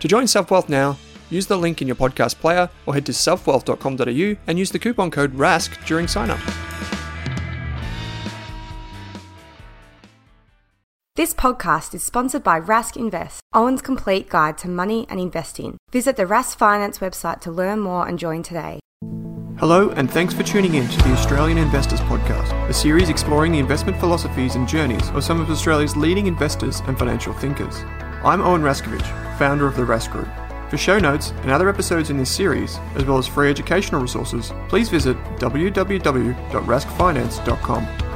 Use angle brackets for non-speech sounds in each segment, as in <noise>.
To join SelfWealth now, use the link in your podcast player or head to selfwealth.com.au and use the coupon code RASK during sign up. This podcast is sponsored by Rask Invest, Owen's complete guide to money and investing. Visit the Rask Finance website to learn more and join today. Hello, and thanks for tuning in to the Australian Investors Podcast, a series exploring the investment philosophies and journeys of some of Australia's leading investors and financial thinkers. I'm Owen Raszkiewicz, founder of the Rask Group. For show notes and other episodes in this series, as well as free educational resources, please visit www.raskfinance.com.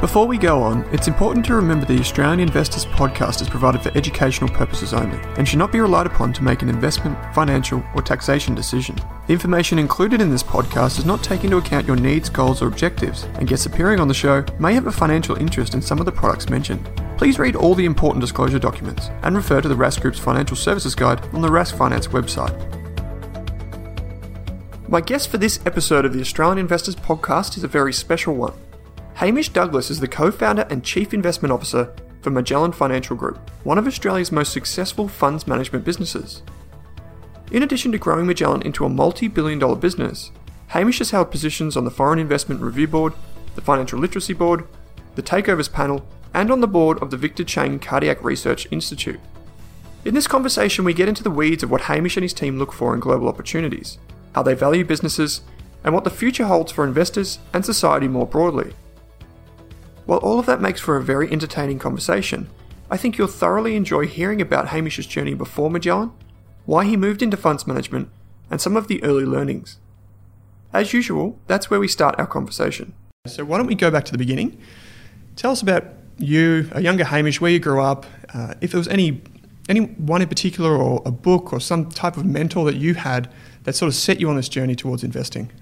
Before we go on, it's important to remember the Australian Investors podcast is provided for educational purposes only and should not be relied upon to make an investment, financial, or taxation decision. The information included in this podcast does not take into account your needs, goals, or objectives, and guests appearing on the show may have a financial interest in some of the products mentioned. Please read all the important disclosure documents and refer to the Rask Group's financial services guide on the Rask Finance website. My guest for this episode of the Australian Investors podcast is a very special one. Hamish Douglass is the co founder and chief investment officer for Magellan Financial Group, one of Australia's most successful funds management businesses. In addition to growing Magellan into a multi billion dollar business, Hamish has held positions on the Foreign Investment Review Board, the Financial Literacy Board, the Takeovers Panel, and on the board of the Victor Chang Cardiac Research Institute. In this conversation, we get into the weeds of what Hamish and his team look for in global opportunities, how they value businesses, and what the future holds for investors and society more broadly. While all of that makes for a very entertaining conversation, I think you'll thoroughly enjoy hearing about Hamish's journey before Magellan, why he moved into funds management, and some of the early learnings. As usual, that's where we start our conversation. So, why don't we go back to the beginning? Tell us about you, a younger Hamish, where you grew up, uh, if there was any any one in particular, or a book, or some type of mentor that you had that sort of set you on this journey towards investing.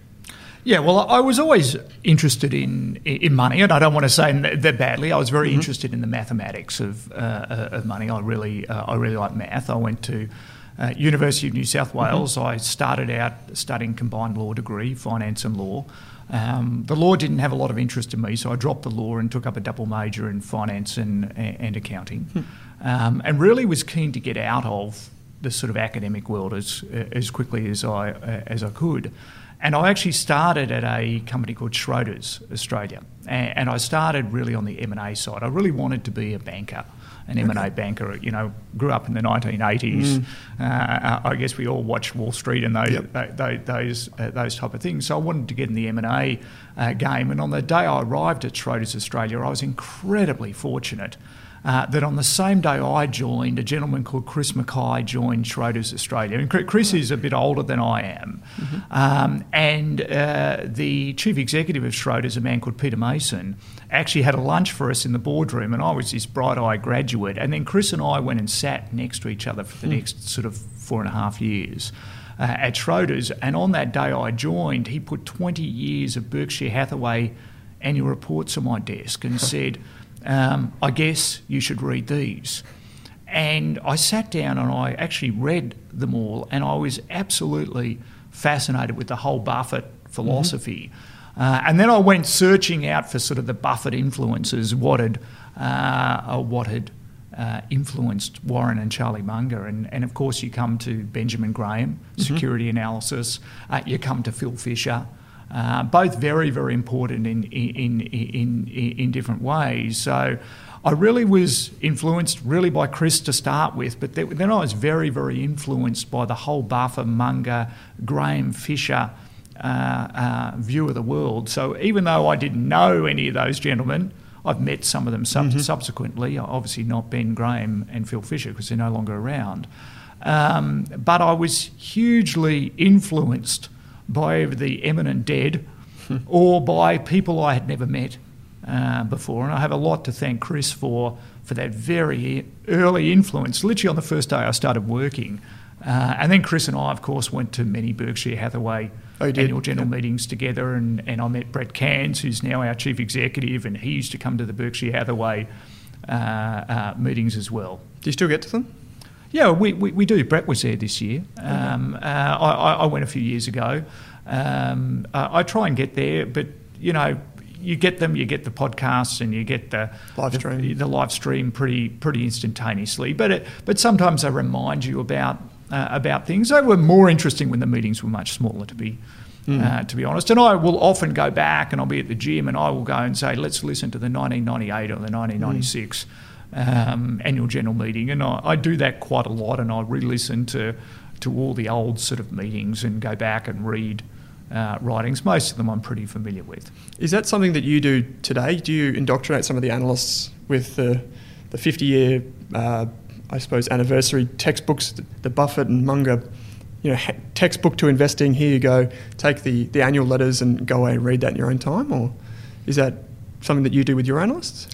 Yeah, well, I was always interested in in money, and I don't want to say that badly. I was very mm-hmm. interested in the mathematics of uh, of money. I really uh, I really like math. I went to uh, University of New South mm-hmm. Wales. Mm-hmm. I started out studying combined law degree, finance and law. Um, the law didn't have a lot of interest in me, so I dropped the law and took up a double major in finance and and accounting, hmm. um, and really was keen to get out of the sort of academic world as as quickly as I as I could. And I actually started at a company called Schroders Australia, and I started really on the M and A side. I really wanted to be a banker an M&A banker. You know, grew up in the 1980s. Mm. Uh, I guess we all watched Wall Street and those yep. those those, uh, those type of things. So I wanted to get in the M&A uh, game. And on the day I arrived at Schroders Australia, I was incredibly fortunate uh, that on the same day I joined, a gentleman called Chris Mackay joined Schroders Australia. And Chris is a bit older than I am. Mm-hmm. Um, and uh, the chief executive of Schroders, a man called Peter Mason, actually had a lunch for us in the boardroom. And I was this bright eyed graduate. And then Chris and I went and sat next to each other for the mm. next sort of four and a half years. Uh, at Schroders, and on that day I joined, he put 20 years of Berkshire Hathaway annual reports on my desk and <laughs> said, um, I guess you should read these. And I sat down and I actually read them all, and I was absolutely fascinated with the whole Buffett philosophy. Mm-hmm. Uh, and then I went searching out for sort of the Buffett influences, what had, uh, what had uh, influenced Warren and Charlie Munger. And, and of course, you come to Benjamin Graham, mm-hmm. security analysis, uh, you come to Phil Fisher. Uh, both very, very important in, in, in, in, different ways. So I really was influenced really by Chris to start with, but then I was very, very influenced by the whole Buffett, Munger, Graham, Fisher uh, uh, view of the world. So even though I didn't know any of those gentlemen, I've met some of them sub- mm-hmm. subsequently, obviously not Ben Graham and Phil Fisher because they're no longer around. Um, but I was hugely influenced by the eminent dead or by people I had never met uh, before. And I have a lot to thank Chris for, for that very early influence, literally on the first day I started working. Uh, and then Chris and I, of course, went to many Berkshire Hathaway oh, annual general meetings together. And, and I met Brett Cairns, who's now our chief executive, and he used to come to the Berkshire Hathaway uh, uh meetings as well. Do you still get to them? Yeah, we, we, we, do. Brett was there this year. Um, uh, I, I, went a few years ago. Um, I try and get there, but you know, you get them, you get the podcasts, and you get the live stream, the, the live stream pretty pretty instantaneously. But it, but sometimes they remind you about uh, about things. They were more interesting when the meetings were much smaller, to be mm. uh, to be honest. And I will often go back, and I'll be at the gym, and I will go and say, let's listen to the 1998 or the 1996. Mm um, annual general meeting, and I, I, do that quite a lot, and I re-listen to to all the old sort of meetings and go back and read uh, writings. Most of them I'm pretty familiar with. Is that something that you do today? Do you indoctrinate some of the analysts with the the 50 year, uh, I suppose, anniversary textbooks, the Buffett and Munger? You know, textbook to investing. Here you go. Take the, the annual letters and go away and read that in your own time, or is that something that you do with your analysts?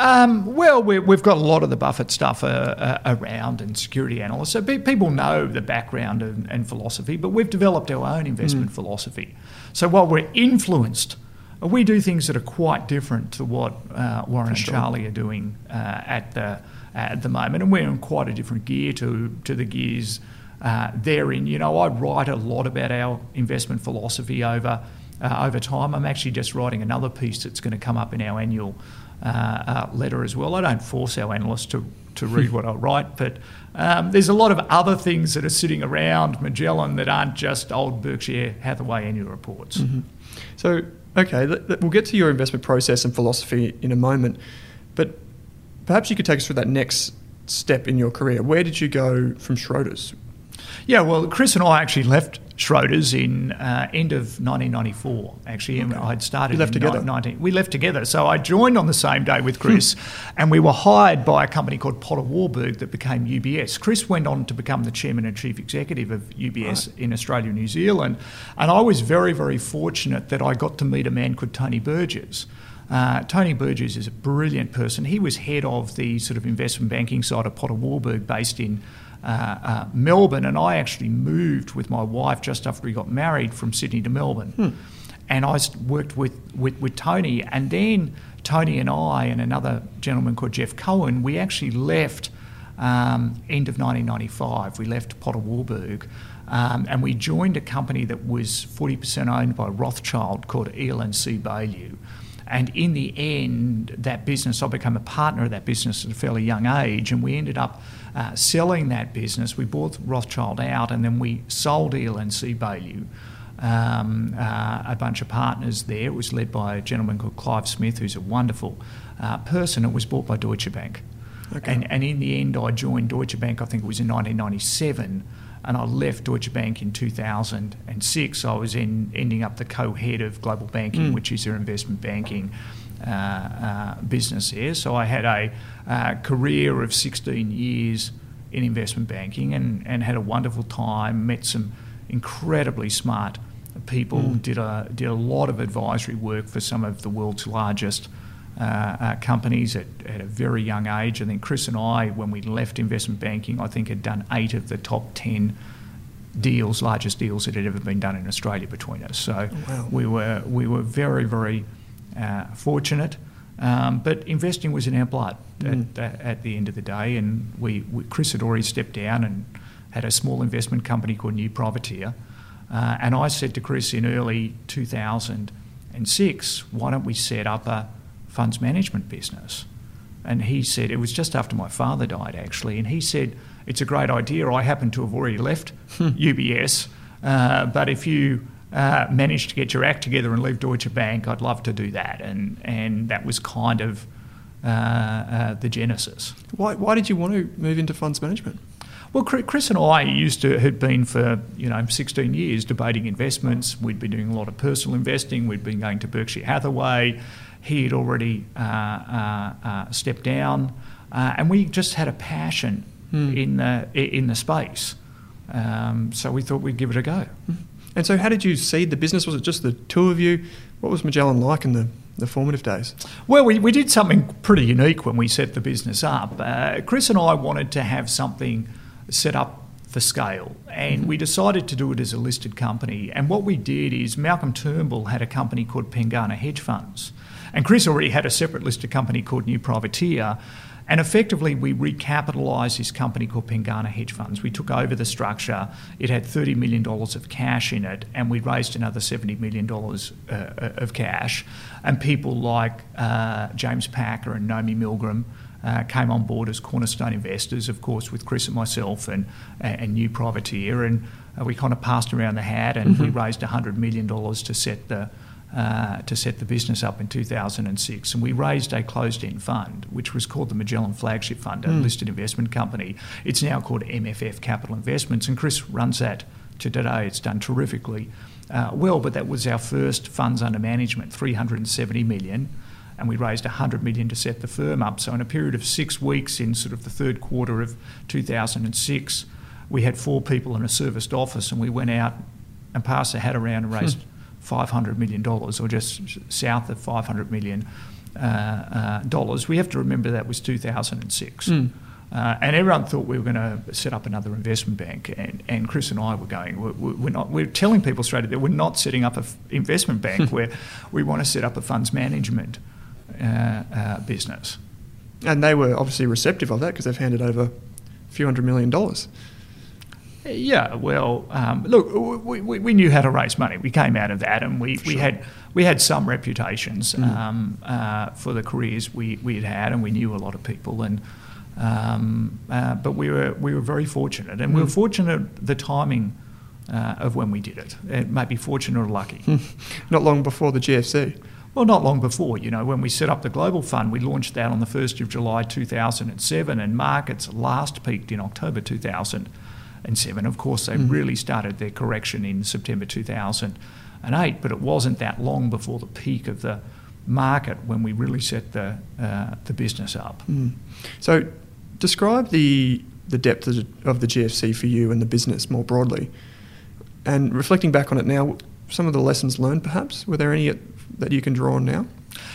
Um, well, we have got a lot of the Buffett stuff uh, uh, around and security analysts. So people know the background and, and, philosophy, but we've developed our own investment mm. philosophy. So while we're influenced, we do things that are quite different to what uh, Warren sure. and Charlie are doing uh, at the at the moment, and we're in quite a different gear to to the gears uh, they're in. You know, I write a lot about our investment philosophy over. Uh, over time, I'm actually just writing another piece that's going to come up in our annual letter as well. I don't force our analysts to, to read what I write, but um, there's a lot of other things that are sitting around Magellan that aren't just old Berkshire Hathaway annual reports. Mm-hmm. So, okay, we'll get to your investment process and philosophy in a moment, but perhaps you could take us through that next step in your career. Where did you go from Schroders? Yeah, well, Chris and I actually left Schroders in uh, end of 1994. Actually, okay. I'd started. We left together. 19, we left together. So I joined on the same day with Chris, and we were hired by a company called Potter Warburg that became UBS. Chris went on to become the chairman and chief executive of UBS right. in Australia and New Zealand, and I was very, very fortunate that I got to meet a man called Tony Burgess. Uh, Tony Burgess is a brilliant person. He was head of the sort of investment banking side of Potter Warburg, based in uh, uh, Melbourne, and I actually moved with my wife just after we got married from Sydney to Melbourne. Hmm. And I worked with, with, with Tony, and then Tony and I and another gentleman called Jeff Cohen, we actually left um, end of 1995. We left Potter Warburg. Um, and we joined a company that was 40% owned by Rothschild called EL&C Baillieu. And in the end, that business, I became a partner of that business at a fairly young age, and we ended up uh, selling that business. We bought Rothschild out, and then we sold EL&C um, uh, a bunch of partners there. It was led by a gentleman called Clive Smith, who's a wonderful uh, person. It was bought by Deutsche Bank. Okay. And, and in the end, I joined Deutsche Bank, I think it was in 1997, and I left Deutsche Bank in 2006. I was in, ending up the co head of global banking, mm. which is their investment banking. Uh, uh, business here. So I had a uh, career of 16 years in investment banking and, and had a wonderful time, met some incredibly smart people, mm. did, a, did a lot of advisory work for some of the world's largest uh, uh, companies at, at, a very young age. I think Chris and I, when we left investment banking, I think had done eight of the top 10 deals, largest deals that had ever been done in Australia between us. So wow. we, were, we were very, very uh, fortunate. Um, but investing was in our blood mm. at, at, the end of the day, and we, we, Chris had already stepped down and had a small investment company called New Privateer. Uh, and I said to Chris in early 2006, why don't we set up a funds management business? And he said, it was just after my father died actually, and he said, it's a great idea. I happen to have already left UBS, uh, but if you uh, manage to get your act together and leave Deutsche Bank, I'd love to do that. And, and that was kind of uh, uh, the genesis. Why, why did you want to move into funds management? Well, Chris and I used to had been for you know 16 years debating investments. We'd been doing a lot of personal investing. We'd been going to Berkshire Hathaway. He had already uh, uh, uh, stepped down, uh, and we just had a passion hmm. in the in the space. Um, so we thought we'd give it a go. Hmm. And so, how did you seed the business? Was it just the two of you? What was Magellan like in the the formative days? Well, we, we did something pretty unique when we set the business up. Uh, Chris and I wanted to have something set up for scale. And we decided to do it as a listed company. And what we did is Malcolm Turnbull had a company called Pengana Hedge Funds. And Chris already had a separate listed company called New Privateer. And effectively, we recapitalised this company called Pengana Hedge Funds. We took over the structure. It had $30 million of cash in it, and we raised another $70 million uh, of cash. And people like uh, James Packer and Naomi Milgrom uh, came on board as cornerstone investors, of course, with Chris and myself and, and New Privateer. And uh, we kind of passed around the hat and mm-hmm. we raised $100 million to set the uh, to set the business up in 2006. And we raised a closed end fund, which was called the Magellan Flagship Fund, a mm. listed investment company. It's now called MFF Capital Investments, and Chris runs that to today. It's done terrifically uh, well, but that was our first funds under management, 370 million and we raised 100 million to set the firm up. So in a period of six weeks, in sort of the third quarter of 2006, we had four people in a serviced office, and we went out and passed the hat around and raised. $500 million, or just south of 500 million. Uh, uh, dollars. We have to remember that was 2006. Mm. Uh, and everyone thought we were going to set up another investment bank. And, and Chris and I were going, we're, we're not, we're telling people straight that we're not setting up an f- investment bank where we want to set up a funds management uh, uh, business. And they were obviously receptive of that because they've handed over a few hundred million dollars. Yeah, well, um, look, we, we, we, knew how to raise money. We came out of that, and we, sure. we had we had some reputations mm. um, uh, for the careers we, we had had, and we knew a lot of people, and um, uh, but we were we were very fortunate, and mm. we were mm. fortunate the timing uh, of when we did it. It may be fortunate or lucky. Not long before the GFC. Well, not long before, you know, when we set up the Global Fund, we launched that on the 1st of July 2007, and markets last peaked in October 2007. Of course, they mm. really started their correction in September 2008, but it wasn't that long before the peak of the market when we really set the, uh, the business up. Mm. So, describe the, the depth of the GFC for you and the business more broadly. And reflecting back on it now, some of the lessons learned perhaps? Were there any that you can draw on now?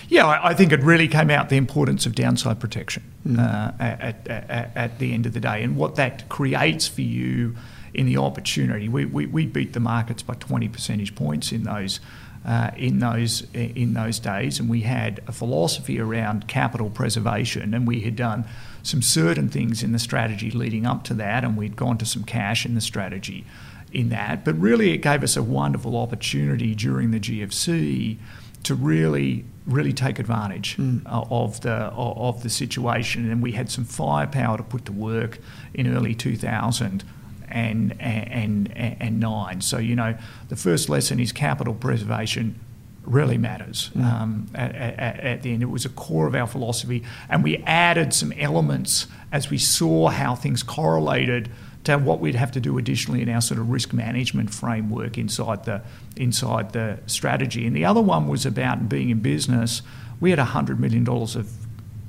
Yeah, I, I think it really came out the importance of downside protection mm. uh, at, at, at, the end of the day and what that creates for you in the opportunity. We, we, we beat the markets by 20 percentage points in those. Uh, in those in those days, and we had a philosophy around capital preservation, and we had done some certain things in the strategy leading up to that, and we'd gone to some cash in the strategy in that. But really, it gave us a wonderful opportunity during the GFC to really really take advantage mm. of the of the situation, and we had some firepower to put to work in early 2000 and, and, and nine. So, you know, the first lesson is capital preservation really matters mm. um, at, at, at, the end. It was a core of our philosophy, and we added some elements as we saw how things correlated to what we'd have to do additionally in our sort of risk management framework inside the inside the strategy. And the other one was about being in business. We had hundred million dollars of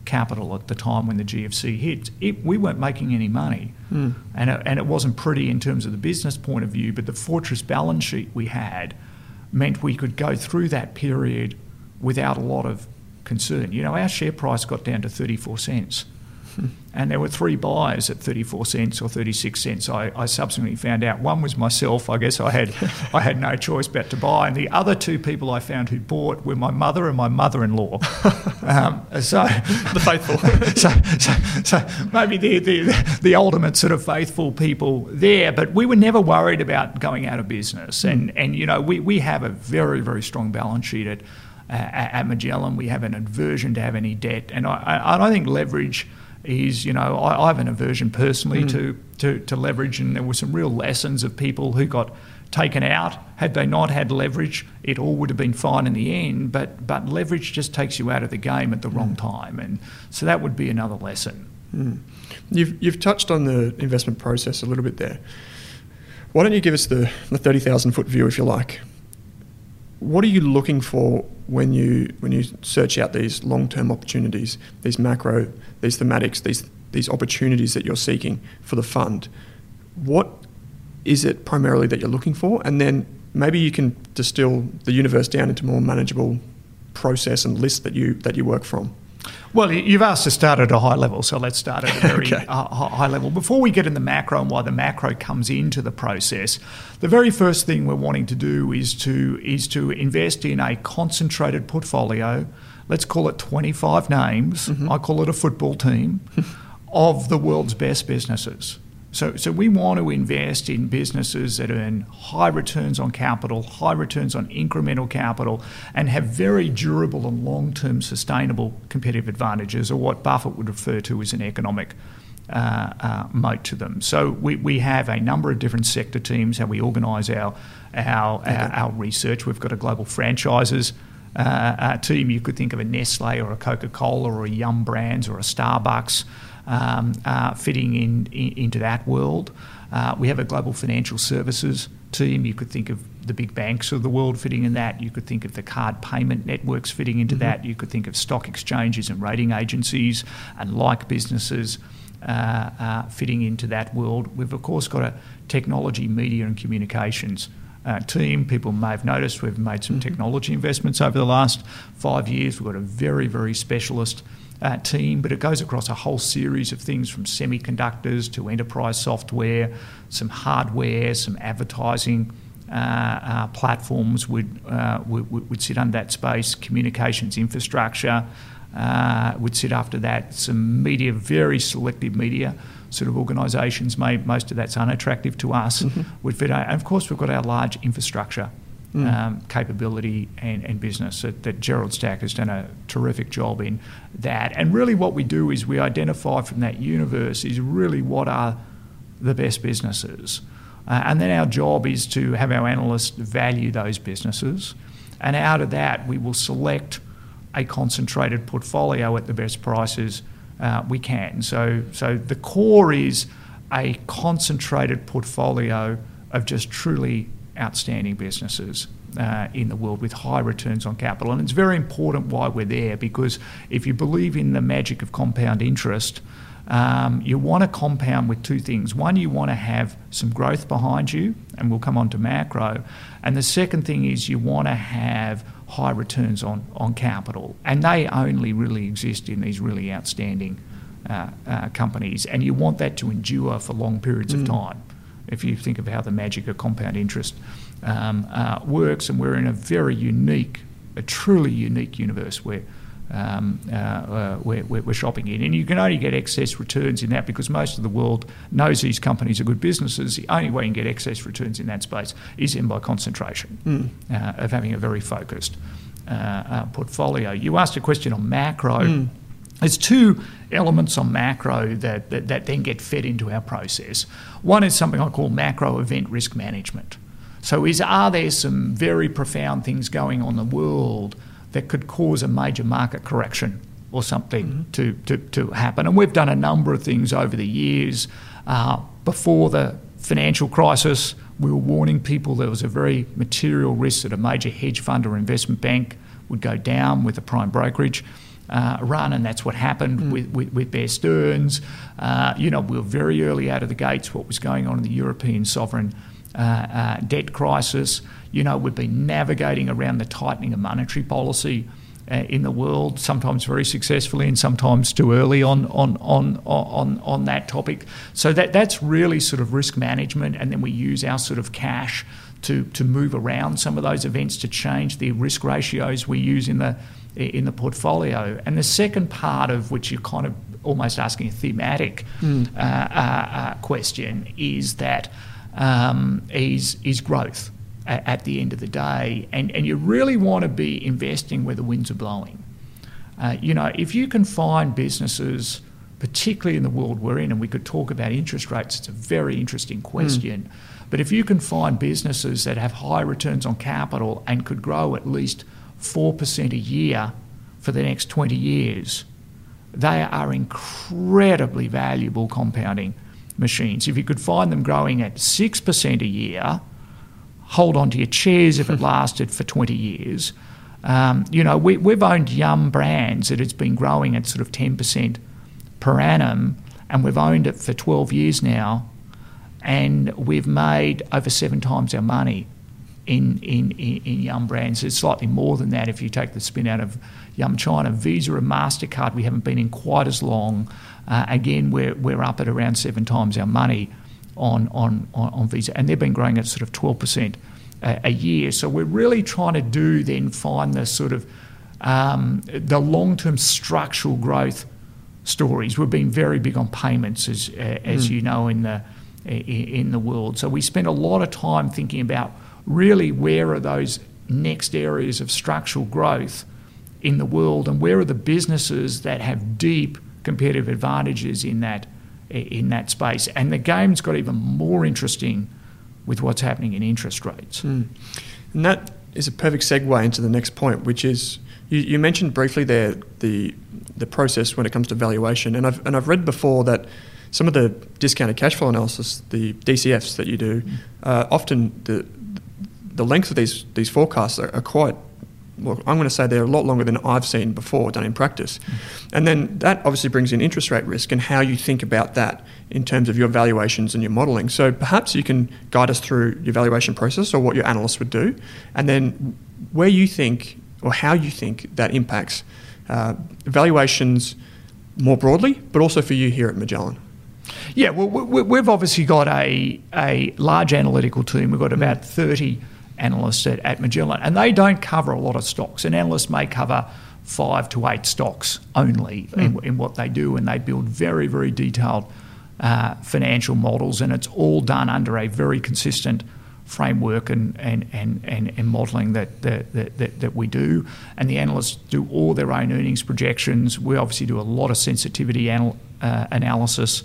capital at the time when the GFC hit. It, we weren't making any money, mm. and it, and it wasn't pretty in terms of the business point of view. But the fortress balance sheet we had meant we could go through that period without a lot of concern. You know, our share price got down to 34 cents <laughs> and there were three buyers at 34 cents or 36 cents. I, I, subsequently found out one was myself. I guess I had I had no choice but to buy, and the other two people I found who bought were my mother and my mother-in-law. <laughs> Um, so <laughs> the faithful. so, so, so, maybe the, the the ultimate sort of faithful people there, but we were never worried about going out of business, and mm. and you know we we have a very very strong balance sheet at. at Magellan, we have an aversion to have any debt, and I, I, I think leverage is, you know, I, I have an aversion personally mm. to, to, to leverage, and there were some real lessons of people who got taken out. Had they not had leverage, it all would have been fine in the end. But but leverage just takes you out of the game at the mm. wrong time, and so that would be another lesson. Mm. You've you've touched on the investment process a little bit there. Why don't you give us the, the thirty thousand foot view, if you like? What are you looking for when you when you search out these long term opportunities, these macro, these thematics, these these opportunities that you're seeking for the fund? What is it primarily that you're looking for? And then maybe you can distill the universe down into more manageable process and list that you that you work from. Well, you've asked to start at a high level, so let's start at a <laughs> very okay. uh, high level. Before we get in the macro and why the macro comes into the process, the very first thing we're wanting to do is to is to invest in a concentrated portfolio. Let's call it 25 names. Mm-hmm. I call it a football team <laughs> of the world's best businesses. So, so we want to invest in businesses that earn high returns on capital, high returns on incremental capital, and have very durable and long term sustainable competitive advantages, or what Buffett would refer to as an economic uh, uh, moat to them. So we, we have a number of different sector teams, how we organise our, our, okay. our, our, research. We've got a global franchises uh, uh, team. You could think of a Nestle or a Coca Cola or a Yum Brands or a Starbucks um, uh, fitting in, in, into that world. Uh, we have a global financial services team. You could think of the big banks of the world fitting in that. You could think of the card payment networks fitting into mm-hmm. that. You could think of stock exchanges and rating agencies and like businesses. Uh, uh, fitting into that world. We've, of course, got a technology, media, and communications uh, team. People may have noticed we've made some mm-hmm. technology investments over the last five years. We've got a very, very specialist uh, team, but it goes across a whole series of things from semiconductors to enterprise software, some hardware, some advertising. Uh, uh, platforms would, uh, would, would sit under that space, communications infrastructure uh, would sit after that, some media, very selective media sort of organisations, most of that's unattractive to us, mm-hmm. would fit. And of course, we've got our large infrastructure mm. um, capability and, and business that, that, Gerald Stack has done a terrific job in that. And really, what we do is we identify from that universe is really what are the best businesses. Uh, and then our job is to have our analysts value those businesses. And out of that, we will select a concentrated portfolio at the best prices uh, we can. So, so the core is a concentrated portfolio of just truly outstanding businesses uh, in the world with high returns on capital. And it's very important why we're there because if you believe in the magic of compound interest, um, you want to compound with two things. One, you want to have some growth behind you, and we'll come on to macro. And the second thing is you want to have high returns on, on capital. And they only really exist in these really outstanding uh, uh, companies. And you want that to endure for long periods mm. of time if you think of how the magic of compound interest um, uh, works. And we're in a very unique, a truly unique universe where. Um, uh, uh, we're, we're, shopping in. And you can only get excess returns in that because most of the world knows these companies are good businesses. The only way you can get excess returns in that space is in by concentration mm. uh, of having a very focused uh, uh, portfolio. You asked a question on macro. Mm. There's two elements on macro that, that, that then get fed into our process. One is something I call macro event risk management. So, is are there some very profound things going on in the world that could cause a major market correction or something mm-hmm. to, to, to happen? And we've done a number of things over the years. Uh, before the financial crisis, we were warning people there was a very material risk that a major hedge fund or investment bank would go down with a prime brokerage. Uh, run, and that's what happened mm. with, with, with, Bear Stearns. Uh, you know, we were very early out of the gates what was going on in the European sovereign uh, uh debt crisis. You know, we've been navigating around the tightening of monetary policy uh, in the world, sometimes very successfully and sometimes too early on, on, on, on, on that topic. So that, that's really sort of risk management, and then we use our sort of cash to, to move around some of those events to change the risk ratios we use in the in the portfolio. And the second part of which you're kind of almost asking a thematic mm. uh, uh, question is that um, is is growth at the end of the day. And, and you really want to be investing where the winds are blowing. Uh, you know, if you can find businesses, particularly in the world we're in, and we could talk about interest rates, it's a very interesting question. Mm. But if you can find businesses that have high returns on capital and could grow at least 4% a year for the next 20 years, they are incredibly valuable compounding machines. If you could find them growing at 6% a year, hold on to your chairs if it <laughs> lasted for 20 years. Um, you know, we, we've owned Yum brands that it's been growing at sort of 10% per annum, and we've owned it for 12 years now, and we've made over seven times our money in, in, in, in Yum brands. It's slightly more than that if you take the spin out of Yum China. Visa and MasterCard, we haven't been in quite as long. Uh, again, we're, we're up at around seven times our money on, on, on, Visa, and they've been growing at sort of 12% a, a year. So we're really trying to do then find the sort of um, the long-term structural growth stories. We've been very big on payments, as uh, as mm. you know in the in the world. So we spend a lot of time thinking about really where are those next areas of structural growth in the world, and where are the businesses that have deep competitive advantages in that in that space. And the game's got even more interesting with what's happening in interest rates. Mm. And that is a perfect segue into the next point, which is you, you, mentioned briefly there the the process when it comes to valuation, and I've and I've read before that some of the discounted cash flow analysis, the DCFs that you do, mm. uh, often the the length of these these forecasts are, are quite well, I'm going to say they're a lot longer than I've seen before done in practice. And then that obviously brings in interest rate risk and how you think about that in terms of your valuations and your modelling. So perhaps you can guide us through your valuation process or what your analysts would do, and then where you think or how you think that impacts uh, valuations more broadly, but also for you here at Magellan. Yeah, well, we've obviously got a, a large analytical team. We've got about 30 analysts at, at Magellan, and they don't cover a lot of stocks. An analyst may cover five to eight stocks only mm. in, in, what they do, and they build very, very detailed uh, financial models, and it's all done under a very consistent framework and, and, and, and, and modelling that, that, that, that we do. And the analysts do all their own earnings projections. We obviously do a lot of sensitivity anal- uh, analysis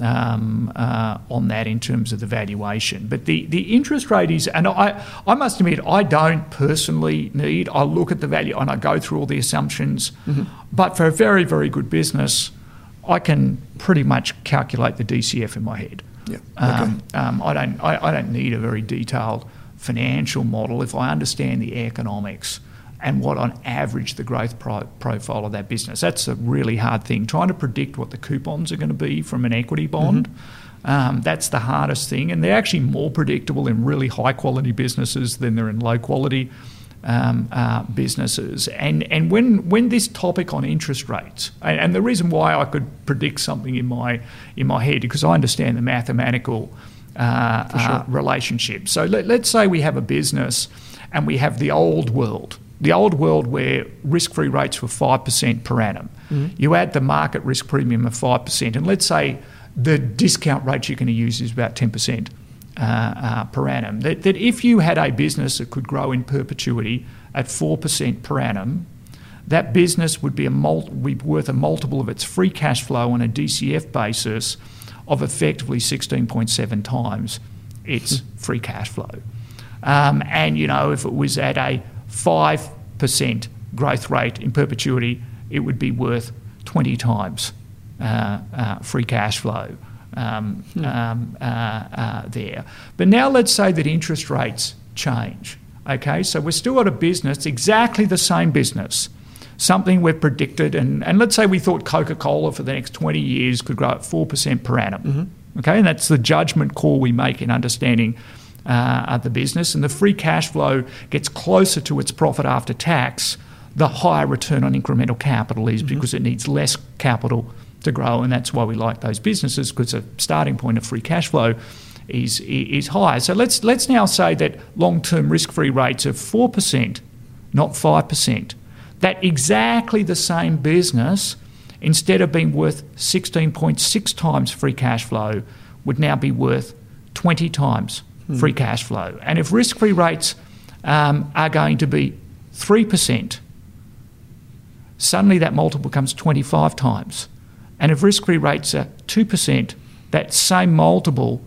um, uh, on that in terms of the valuation. But the, the interest rate is, and I, I must admit, I don't personally need, I look at the value and I go through all the assumptions. Mm-hmm. But for a very, very good business, I can pretty much calculate the DCF in my head. Yeah. Okay. Um, um, I, don't, I, I don't need a very detailed financial model if I understand the economics and what on average the growth pro- profile of that business. That's a really hard thing. Trying to predict what the coupons are going to be from an equity bond. Mm-hmm. Um, that's the hardest thing, and they're actually more predictable in really high quality businesses than they're in low quality um, uh, businesses. And and when when this topic on interest rates, and, and, the reason why I could predict something in my in my head because I understand the mathematical uh, sure. uh, relationship. So let, let's say we have a business and we have the old world the old world where risk free rates were 5% per annum. Mm-hmm. You add the market risk premium of 5%, and let's say the discount rate you're going to use is about 10% uh, uh, per annum. That, that if you had a business that could grow in perpetuity at 4% per annum, that business would be, a mul- be worth a multiple of its free cash flow on a DCF basis of effectively 16.7 times its free cash flow. Um, and, you know, if it was at a 5% growth rate in perpetuity, it would be worth 20 times uh, uh, free cash flow um, hmm. um, uh, uh, there. But now let's say that interest rates change. Okay, so we're still got a business, exactly the same business, something we've predicted, and, and let's say we thought Coca Cola for the next 20 years could grow at 4% per annum. Mm-hmm. Okay, and that's the judgment call we make in understanding uh, the business, and the free cash flow gets closer to its profit after tax, the higher return on incremental capital is mm-hmm. because it needs less capital to grow, and that's why we like those businesses because the starting point of free cash flow is is higher. So let's let's now say that long-term risk-free rates of four percent, not five percent. That exactly the same business, instead of being worth 16.6 times free cash flow, would now be worth 20 times mm. free cash flow. And if risk free rates um, are going to be 3%, suddenly that multiple becomes 25 times. And if risk free rates are 2%, that same multiple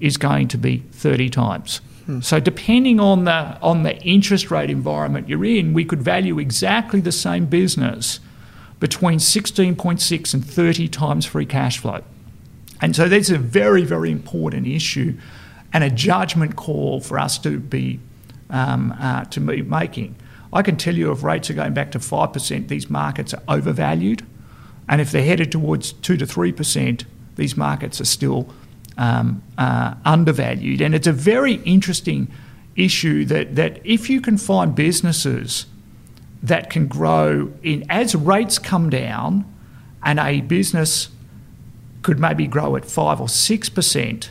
is going to be 30 times. Hmm. So depending on the on the interest rate environment you're in, we could value exactly the same business between 16.6 and 30 times free cash flow. And so that's a very very important issue and a judgment call for us to be um, uh, to be making. I can tell you if rates are going back to 5%, these markets are overvalued. And if they're headed towards 2 to 3%, these markets are still um, uh, undervalued. And it's a very interesting issue that, that if you can find businesses that can grow in as rates come down and a business could maybe grow at 5 or 6%,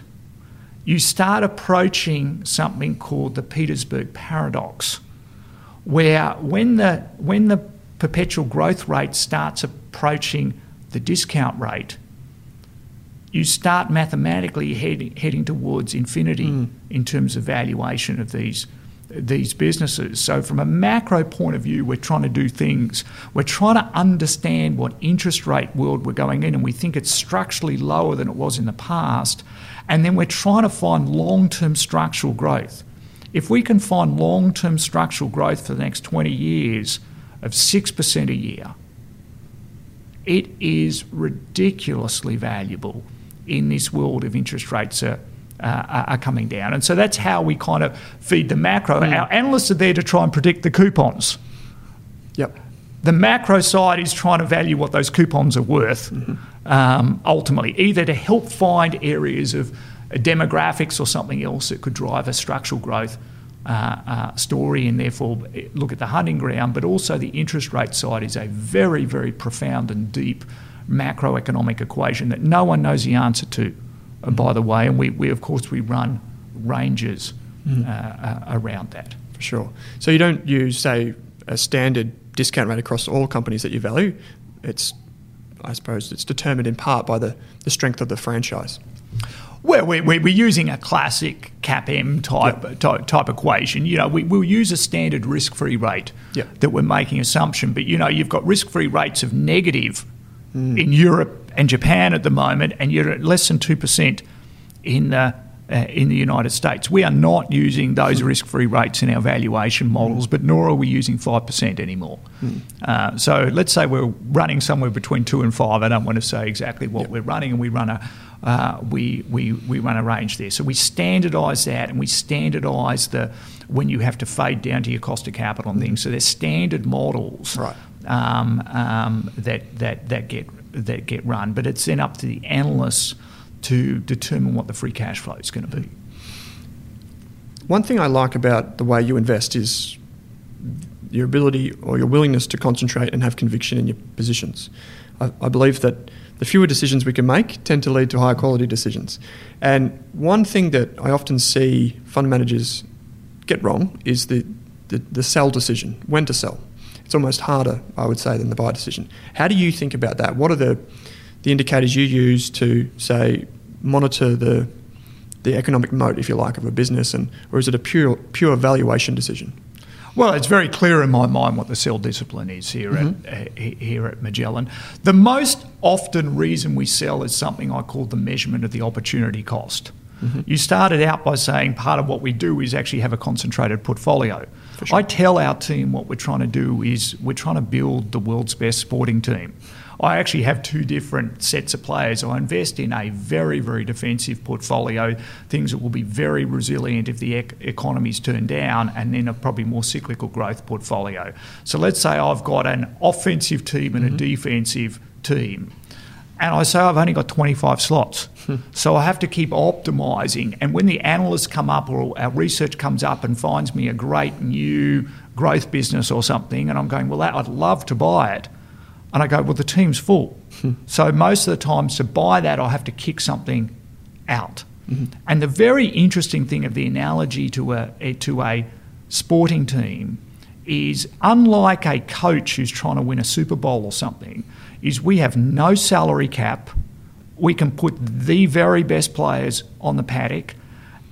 you start approaching something called the Petersburg paradox, where when the, when the perpetual growth rate starts approaching the discount rate, you start mathematically heading, heading towards infinity mm. in terms of valuation of these these businesses. So, from a macro point of view, we're trying to do things. We're trying to understand what interest rate world we're going in, and we think it's structurally lower than it was in the past. And then we're trying to find long term structural growth. If we can find long term structural growth for the next 20 years of 6% a year, it is ridiculously valuable in this world of interest rates are, uh, are coming down. And so that's how we kind of feed the macro. Mm. Our analysts are there to try and predict the coupons. Yep. The macro side is trying to value what those coupons are worth mm-hmm. um, ultimately, either to help find areas of demographics or something else that could drive a structural growth uh, uh, story and therefore look at the hunting ground, but also the interest rate side is a very, very profound and deep macroeconomic equation that no one knows the answer to, uh, by the way. And we, we of course, we run ranges mm. uh, around that. For sure. So you don't use, say, a standard discount rate across all companies that you value. It's, I suppose, it's determined in part by the, the strength of the franchise. Well, we're, we're using a classic CAPM type, yep. type, type equation. You know, we, will use a standard risk-free rate yep. that we're making assumption, but you know, you've got risk-free rates of negative mm. in Europe and Japan at the moment, and you're at less than 2% in the, uh, in the United States. We are not using those mm. risk free rates in our valuation models, mm. but nor are we using 5% anymore. Mm. Uh, so let's say we're running somewhere between 2 and 5. I don't want to say exactly what yep. we're running, and we run a uh, we, we, we run a range there. So we standardise that and we standardise the when you have to fade down to your cost of capital and things. So there's standard models right um, um, that, that, that, get, that get run. But it's then up to the analysts to determine what the free cash flow is going to be. One thing I like about the way you invest is your ability or your willingness to concentrate and have conviction in your positions. I, I, believe that the fewer decisions we can make tend to lead to higher quality decisions. And one thing that I often see fund managers get wrong is the, the, the sell decision, when to sell it's almost harder, I would say, than the buy decision. How do you think about that? What are the the indicators you use to say monitor the the economic moat, if you like, of a business, and or is it a pure pure valuation decision? Well, it's very clear in my mind what the sell discipline is here mm-hmm. at uh, here at Magellan. The most often reason we sell is something I call the measurement of the opportunity cost. Mm-hmm. You started out by saying part of what we do is actually have a concentrated portfolio. Sure. I tell our team what we're trying to do is we're trying to build the world's best sporting team. I actually have two different sets of players. I invest in a very, very defensive portfolio, things that will be very resilient if the ec- economy's turned down, and then a probably more cyclical growth portfolio. So let's say I've got an offensive team and mm-hmm. a defensive team. And I say I've only got 25 slots. Hmm. so I have to keep optimizing. And when the analysts come up or our research comes up and finds me a great new growth business or something, and I'm going, well, that, I'd love to buy it and I go, well, the team's full. Hmm. So most of the times to buy that, I have to kick something out. Mm-hmm. And the very interesting thing of the analogy to a, to a sporting team is unlike a coach who's trying to win a Super Bowl or something, is we have no salary cap. We can put the very best players on the paddock,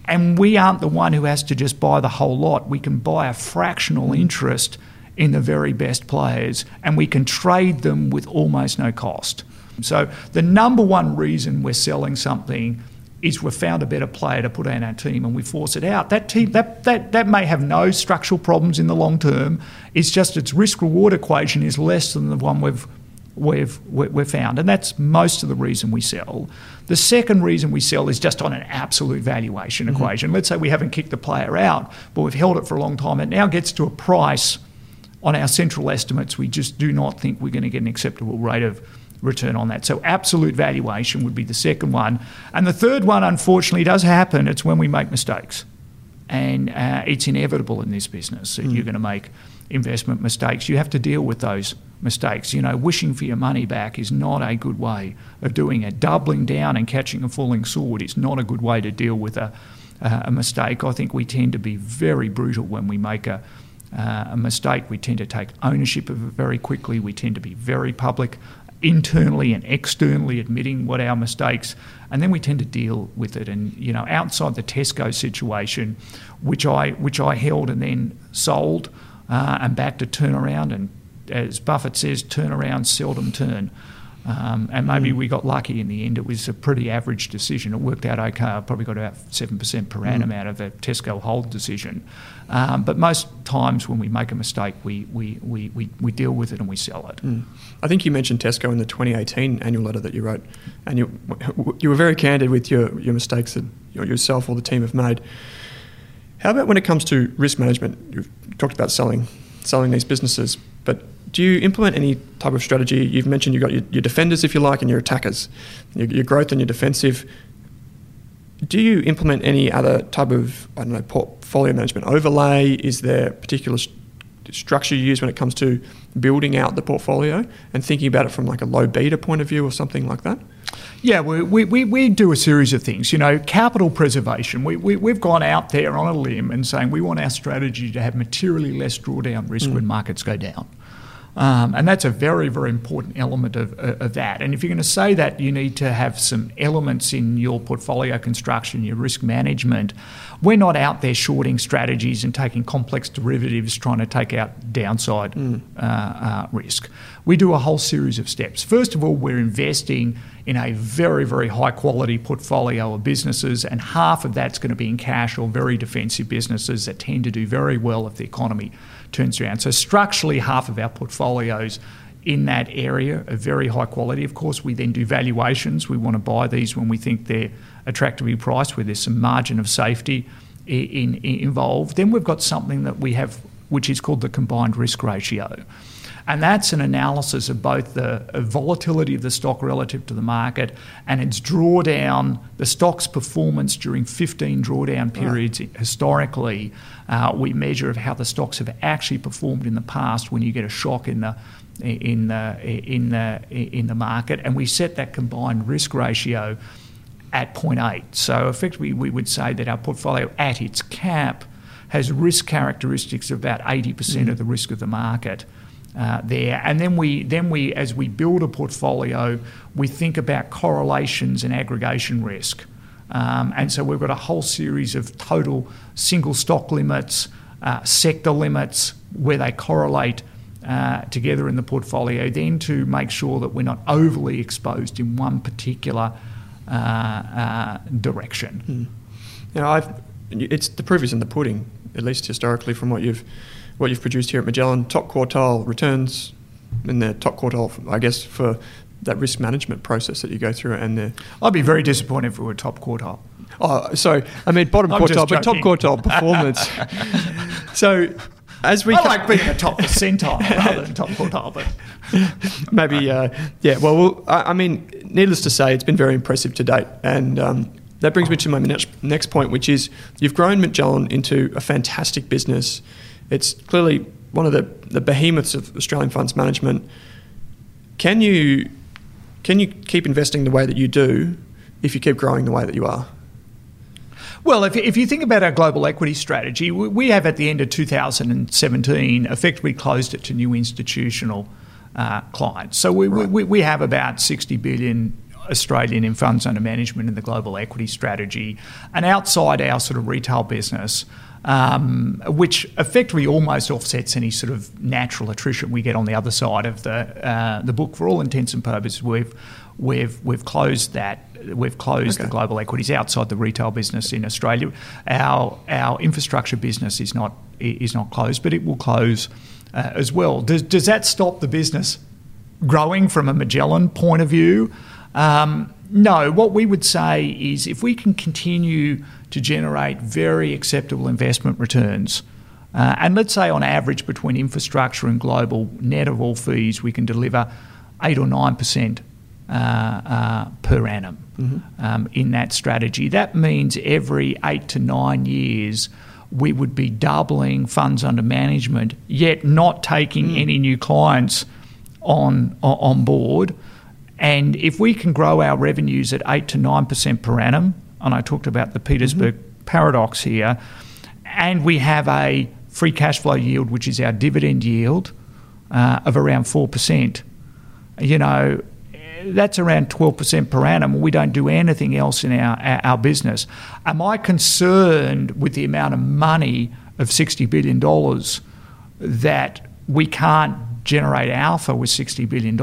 and we aren't the one who has to just buy the whole lot. We can buy a fractional mm. interest in the very best players, and we can trade them with almost no cost. So, the number one reason we're selling something is we've found a better player to put in our team and we force it out. That team that, that, that may have no structural problems in the long term. It's just its risk reward equation is less than the one we've we've we've found, and that's most of the reason we sell. The second reason we sell is just on an absolute valuation mm-hmm. equation. Let's say we haven't kicked the player out, but we've held it for a long time. It now gets to a price on our central estimates, we just do not think we're going to get an acceptable rate of return on that. So absolute valuation would be the second one. And the third one, unfortunately, does happen. It's when we make mistakes. And uh, it's inevitable in this business that mm. you're going to make investment mistakes. You have to deal with those mistakes. You know, wishing for your money back is not a good way of doing it. Doubling down and catching a falling sword is not a good way to deal with a, uh, a mistake. I think we tend to be very brutal when we make a, uh, a mistake, we tend to take ownership of it very quickly. We tend to be very public, internally and externally admitting what our mistakes, and then we tend to deal with it. And you know, outside the Tesco situation, which I which I held and then sold, uh, and back to turn around, and as Buffett says, turn around seldom turn. Um, and maybe mm. we got lucky in the end. It was a pretty average decision. It worked out okay. I probably got about 7% per annum mm. out of the Tesco hold decision. Um, but most times when we make a mistake, we, we, we, we, we deal with it and we sell it. Mm. I think you mentioned Tesco in the 2018 annual letter that you wrote, and you, you were very candid with your, your mistakes that yourself or the team have made. How about when it comes to risk management? You've talked about selling, selling these businesses, but do you implement any type of strategy? You've mentioned you've got your, your defenders, if you like, and your attackers, your, your, growth and your defensive. Do you implement any other type of, I don't know, portfolio management overlay? Is there a particular st- structure you use when it comes to building out the portfolio and thinking about it from like a low beta point of view or something like that? Yeah, we, we, we do a series of things. You know, capital preservation. We, we, we've gone out there on a limb and saying we want our strategy to have materially less drawdown risk mm. when markets go down. Um, and that's a very, very important element of, of that. And if you're going to say that, you need to have some elements in your portfolio construction, your risk management. We're not out there shorting strategies and taking complex derivatives trying to take out downside mm. uh, uh, risk. We do a whole series of steps. First of all, we're investing in a very, very high quality portfolio of businesses, and half of that's going to be in cash or very defensive businesses that tend to do very well if the economy turns around. So structurally, half of our portfolios in that area are very high quality. Of course, we then do valuations. We want to buy these when we think they're attractively priced, where there's some margin of safety in, in, involved. Then we've got something that we have, which is called the combined risk ratio. And that's an analysis of both the volatility of the stock relative to the market and its drawdown, the stock's performance during 15 drawdown periods right. historically. Uh, we measure of how the stocks have actually performed in the past when you get a shock in the in the in the in the market, and we set that combined risk ratio at 0.8. So effectively, we would say that our portfolio at its cap has risk characteristics of about 80% mm. of the risk of the market uh, there. And then we, then we, as we build a portfolio, we think about correlations and aggregation risk. Um, and so we've got a whole series of total single stock limits, uh, sector limits where they correlate uh, together in the portfolio, then to make sure that we're not overly exposed in one particular uh, uh, direction. Mm. You know, I've, it's the proof is in the pudding, at least historically, from what you've what you've produced here at Magellan. Top quartile returns in the top quartile, I guess, for that risk management process that you go through. And the I'd be very disappointed if we were top quartile. Oh, sorry, I mean bottom quartile, but top quartile <laughs> performance. so, as we I like being a top percentile <laughs> rather than top quartile, but <laughs> maybe, uh, yeah. Well, well I, I mean, needless to say, it's been very impressive to date, and um, that brings me to my next, next point, which is you've grown Magellan into a fantastic business. It's clearly one of the, the behemoths of Australian funds management. Can you can you keep investing the way that you do if you keep growing the way that you are? Well, if, if you think about our global equity strategy, we, we have at the end of 2017 effectively closed it to new institutional uh, clients. So we, Right. we, we have about 60 billion Australian in funds under management in the global equity strategy. And outside our sort of retail business, um, which effectively almost offsets any sort of natural attrition we get on the other side of the uh, the book. For all intents and purposes, we've we've we've closed that. We've closed Okay. the global equities outside the retail business in Australia. Our our infrastructure business is not is not closed, but it will close uh, as well. Does does that stop the business growing from a Magellan point of view? Um, no, what we would say is if we can continue to generate very acceptable investment returns, uh, and let's say on average between infrastructure and global net of all fees, we can deliver eight or nine percent uh, uh, per annum um, in that strategy. That means every eight to nine years we would be doubling funds under management, yet not taking any new clients on on board. And if we can grow our revenues at eight to nine percent per annum, and I talked about the Petersburg paradox here, and we have a free cash flow yield, which is our dividend yield, uh, of around four percent, you know, that's around 12% per annum. We don't do anything else in our, our, our business. Am I concerned with the amount of money of $60 billion that we can't generate alpha with $60 billion?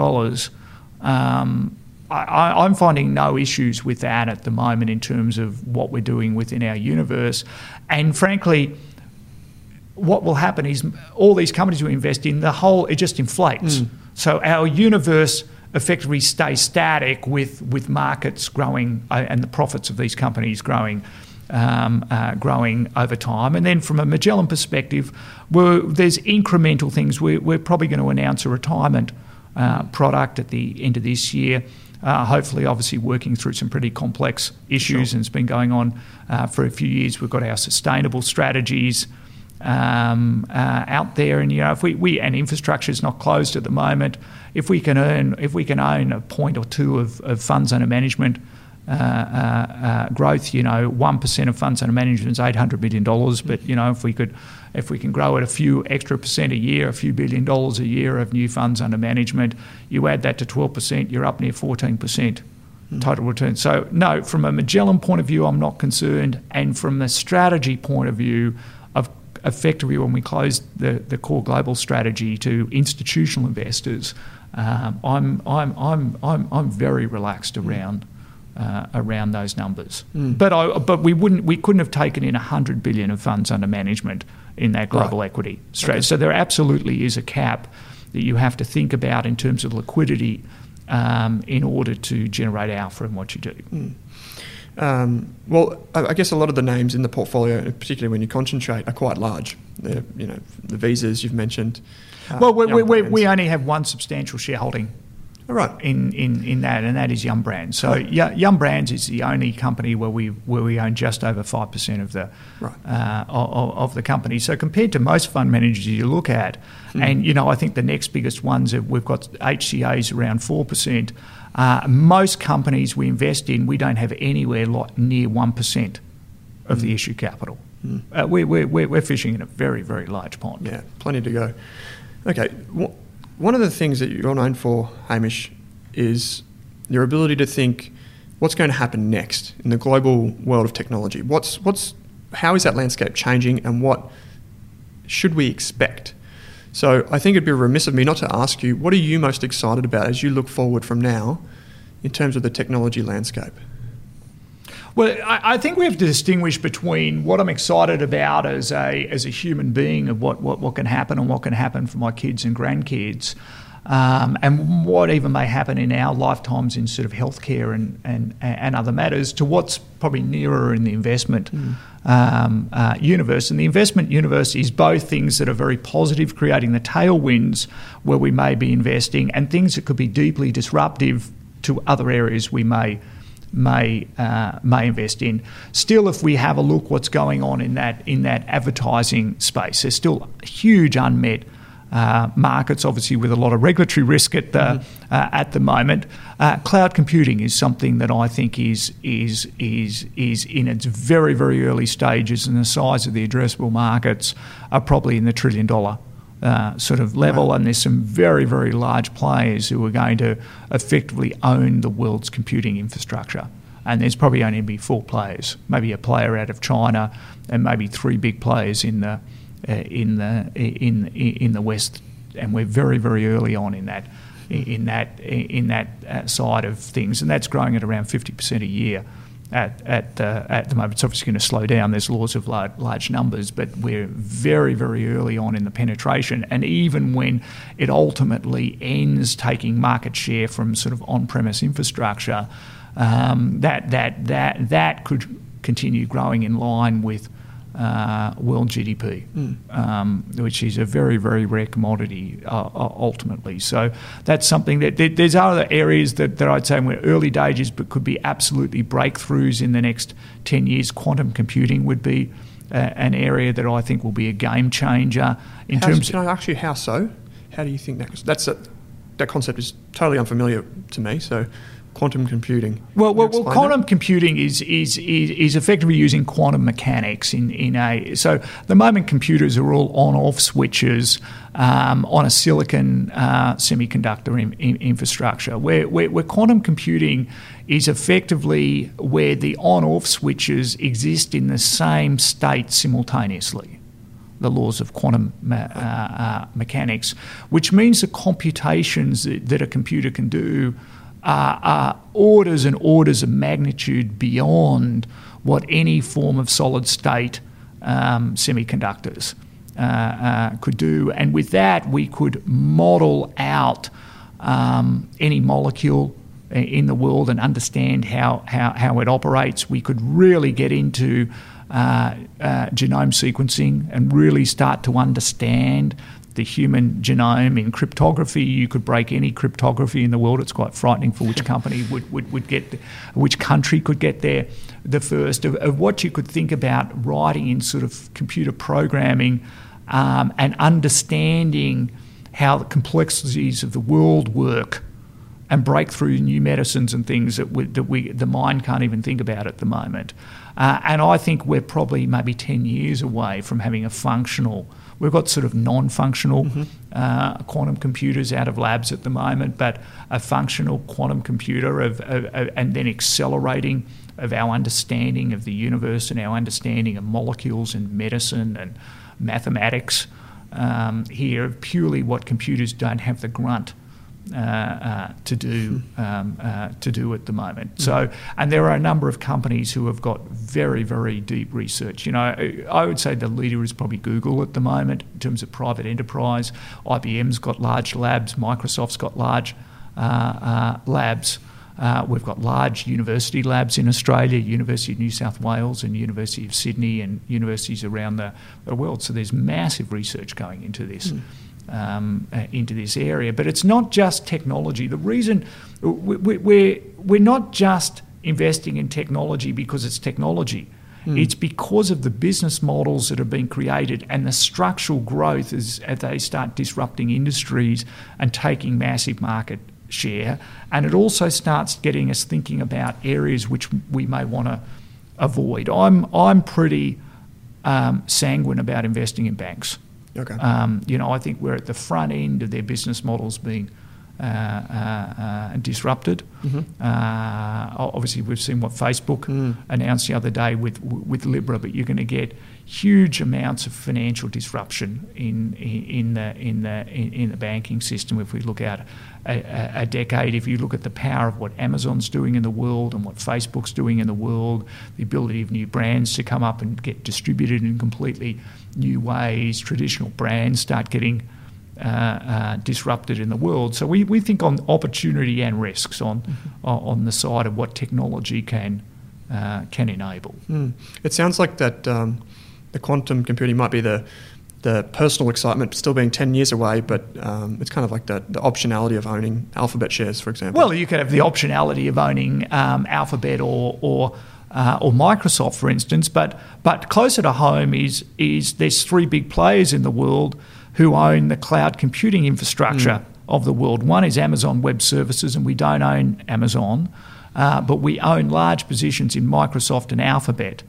Um, I, I'm finding no issues with that at the moment in terms of what we're doing within our universe. And frankly, what will happen is all these companies we invest in, the whole it just inflates. So our universe effectively stays static with with markets growing uh, and the profits of these companies growing. Um, uh, growing over time, and then from a Magellan perspective, we're, there's incremental things. We're, we're probably going to announce a retirement uh, product at the end of this year. Uh, hopefully, obviously, working through some pretty complex issues, and it's been going on uh, for a few years. We've got our sustainable strategies um, uh, out there, and you know, if we, we and infrastructure is not closed at the moment, if we can earn, if we can own a point or two of, of funds under management. Uh, uh, uh, growth, you know, one percent of funds under management is eight hundred billion dollars. But you know, if we could, if we can grow at a few extra percent a year, a few billion dollars a year of new funds under management, you add that to twelve percent, you're up near fourteen percent total return. So no, from a Magellan point of view, I'm not concerned, and from the strategy point of view, of effectively when we closed the, the core global strategy to institutional investors, um, I'm, I'm, I'm, I'm, I'm very relaxed around. Uh, around those numbers, but I, but we wouldn't we couldn't have taken in hundred billion of funds under management in that global equity strategy. So there absolutely is a cap that you have to think about in terms of liquidity um, in order to generate alpha in what you do. Um, well, I guess a lot of the names in the portfolio, particularly when you concentrate, are quite large. They're, you know, the visas you've mentioned. uh, Well, we, we, we, only have one substantial shareholding right. in, in, in that, and that is Yum Brands. So Yu- Yum Brands is the only company where we where we own just over five percent of the Right. uh, of, of the company. So compared to most fund managers you look at, and you know I think the next biggest ones are, we've got HCA's around four percent. Uh, most companies we invest in, we don't have anywhere like near one percent of the issue capital. Uh, we, we, we're, we're fishing in a very very large pond. Yeah, plenty to go. Okay, wh- one of the things that you're known for, Hamish, is your ability to think what's going to happen next in the global world of technology. What's what's how is that landscape changing, and what should we expect? So I think it'd be remiss of me not to ask you, what are you most excited about as you look forward from now in terms of the technology landscape? Well, I, I, think we have to distinguish between what I'm excited about as a as a human being of what, what, what can happen and what can happen for my kids and grandkids. Um, and what even may happen in our lifetimes in sort of healthcare and, and, and other matters to what's probably nearer in the investment mm. um, uh, universe. And the investment universe is both things that are very positive, creating the tailwinds where we may be investing, and things that could be deeply disruptive to other areas we may may uh, may invest in. Still, if we have a look what's going on in that in that advertising space, there's still huge unmet. Uh, markets, obviously, with a lot of regulatory risk at the mm-hmm. uh, at the moment. Uh, cloud computing is something that I think is is is is in its very very early stages, and the size of the addressable markets are probably in the trillion dollar uh, sort of level, and there's some very, very large players who are going to effectively own the world's computing infrastructure. And there's probably only be four players, maybe a player out of China, and maybe three big players in the uh, in the in in the West. And we're very, very early on in that in that in that uh, side of things, and that's growing at around 50% a year at at, uh, at the moment. It's obviously going to slow down. There's laws of large, large, numbers, but we're very, very early on in the penetration. And even when it ultimately ends taking market share from sort of on-premise infrastructure, um, that that that that could continue growing in line with uh, world GDP, mm. um, which is a very, very rare commodity uh, ultimately. So that's something that there's other areas that, that I'd say we're early stages, but could be absolutely breakthroughs in the next 10 years. Quantum computing would be uh, an area that I think will be a game changer in how, terms. Can I ask you how so? How do you think that? That's a, that concept is totally unfamiliar to me. So quantum computing. Well, well, well quantum that? computing is, is, is is effectively using quantum mechanics in, in a so the moment computers are all on off switches um, on a silicon uh, semiconductor in, in infrastructure. Where, where, where quantum computing is effectively where the on off switches exist in the same state simultaneously the laws of quantum uh, uh, mechanics, which means the computations that, that, a computer can do are, are orders and orders of magnitude beyond what any form of solid state um, semiconductors uh, uh, could do. And with that, we could model out um, any molecule in the world and understand how, how, how it operates. We could really get into uh, uh, genome sequencing and really start to understand the human genome in cryptography. You could break any cryptography in the world. It's quite frightening for which company would, would, would get, which country could get there the first, of, of what you could think about writing in sort of computer programming um, and understanding how the complexities of the world work and break through new medicines and things that we, that we the mind can't even think about at the moment. Uh, and I think we're probably maybe 10 years away from having a functional We've got sort of non functional mm-hmm. uh, quantum computers out of labs at the moment, but a functional quantum computer of, of, of, and then accelerating of our understanding of the universe and our understanding of molecules and medicine and mathematics um, here, purely what computers don't have the grunt to do um, uh, to do at the moment. Mm. So, and there are a number of companies who have got very very deep research. You know, I would say the leader is probably Google at the moment in terms of private enterprise. IBM's got large labs. Microsoft's got large uh, uh, labs. Uh, we've got large university labs in Australia, University of New South Wales and University of Sydney and universities around the, the world. So there's massive research going into this. Mm um, uh, into this area. But it's not just technology. The reason we, we, we're, we're not just investing in technology because it's technology. Mm. It's because of the business models that have been created and the structural growth as, as they start disrupting industries and taking massive market share. And it also starts getting us thinking about areas which we may want to avoid. I'm, I'm pretty um, sanguine about investing in banks. Okay. Um, you know, I think we're at the front end of their business models being uh, uh, uh, disrupted. Mm-hmm. Uh, obviously, we've seen what Facebook Mm. announced the other day with with Libra, but you're going to get huge amounts of financial disruption in in the in the in, in the banking system. If we look out a, a, a decade, if you look at the power of what Amazon's doing in the world and what Facebook's doing in the world, the ability of new brands to come up and get distributed and completely new ways, traditional brands start getting uh, uh, disrupted in the world. So we, we think on opportunity and risks on on on the side of what technology can uh, can enable. Mm. It sounds like that um, the quantum computing might be the the personal excitement still being 10 years away, but um, it's kind of like the, the optionality of owning Alphabet shares, for example. Well, you could have the optionality of owning um, Alphabet or or uh, or Microsoft, for instance. But but closer to home is is there's three big players in the world who own the cloud computing infrastructure of the world. One is Amazon Web Services, and we don't own Amazon, uh, but we own large positions in Microsoft and Alphabet.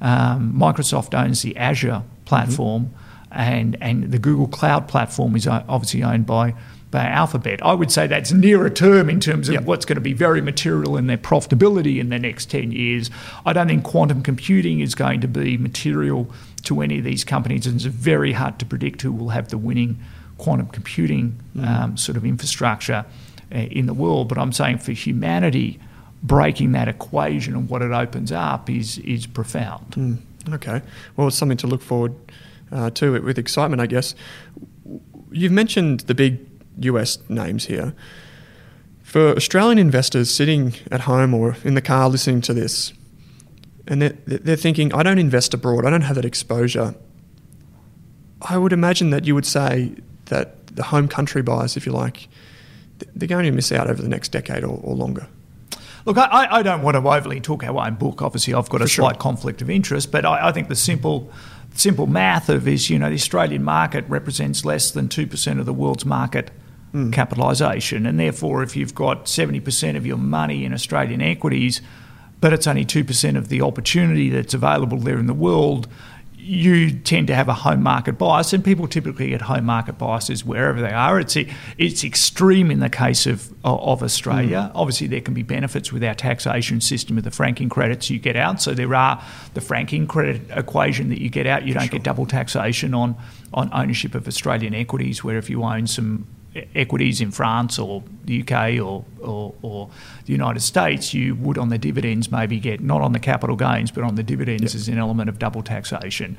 Um, Microsoft owns the Azure platform, and and the Google Cloud platform is obviously owned by by Alphabet. I would say that's nearer term in terms of Yep. what's going to be very material in their profitability in the next 10 years. I don't think quantum computing is going to be material to any of these companies, and it's very hard to predict who will have the winning quantum computing um, sort of infrastructure uh, in the world. But I'm saying for humanity, breaking that equation and what it opens up is is profound. Mm, okay. Well, it's something to look forward uh, to with excitement, I guess. You've mentioned the big US names here. For Australian investors sitting at home or in the car listening to this, and they're, they're thinking, I don't invest abroad, I don't have that exposure. I would imagine that you would say that the home country buyers, if you like, they're going to miss out over the next decade or, or longer. Look, I, I- don't want to overly talk our own book. Obviously, I've got a sure. slight conflict of interest, but I, I think the simple, simple math of is you know the Australian market represents less than two percent of the world's market capitalisation, and therefore, if you've got seventy percent of your money in Australian equities, but it's only two percent of the opportunity that's available there in the world. You tend to have a home market bias, and people typically get home market biases wherever they are. It's it's extreme in the case of of Australia. Mm. Obviously, there can be benefits with our taxation system of the franking credits you get out. So there are the franking credit equation that you get out. You don't get double taxation on on ownership of Australian equities, where if you own some equities in France or the UK or, or, or the United States, you would on the dividends maybe get not on the capital gains, but on the dividends as an element of double taxation.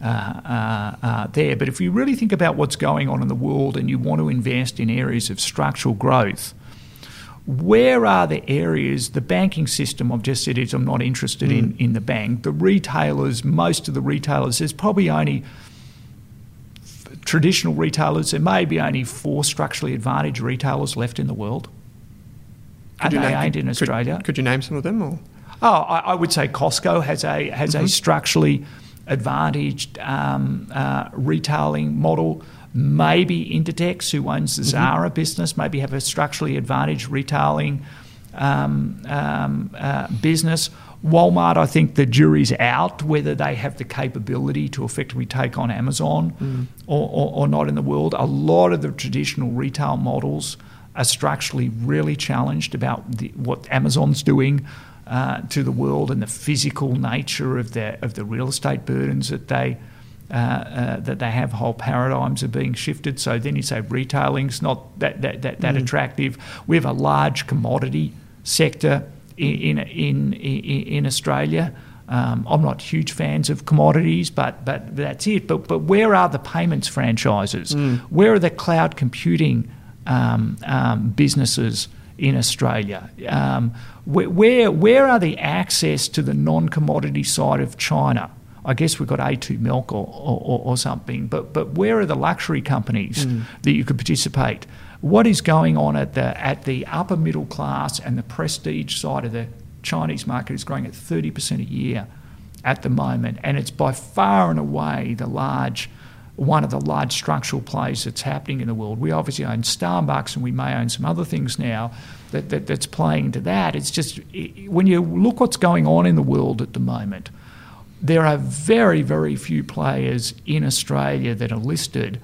Uh, uh, uh, there. But if you really think about what's going on in the world and you want to invest in areas of structural growth, where are the areas the banking system I've just said is I'm not interested in in the bank. The retailers, most of the retailers, there's probably only traditional retailers. There may be only four structurally advantaged retailers left in the world, and they name- ain't in could- Australia. Could, you name some of them? Or? Oh, I, I would say Costco has a has a structurally advantaged um, uh, retailing model. Maybe Inditex, who owns the Zara business, maybe have a structurally advantaged retailing um, um, uh, business. Walmart, I think the jury's out whether they have the capability to effectively take on Amazon or, or, or not in the world. A lot of the traditional retail models are structurally really challenged about the, what Amazon's doing uh, to the world and the physical nature of the of the real estate burdens that they uh, uh, that they have. Whole paradigms are being shifted. So then you say retailing's not that that that, that attractive. We have a large commodity sector in in in, in Australia. Um, I'm not huge fans of commodities, but but that's it. But but where are the payments franchises? Where are the cloud computing um, um, businesses in Australia? Um, where, where where are the access to the non-commodity side of China? I guess we've got A2 Milk or, or, or something, but but where are the luxury companies that you could participate? What is going on at the at the upper middle class and the prestige side of the Chinese market is growing at 30% a year at the moment, and it's by far and away the large one of the large structural plays that's happening in the world. We obviously own Starbucks and we may own some other things now that, that that's playing to that. It's just when you look what's going on in the world at the moment, there are very, very few players in Australia that are listed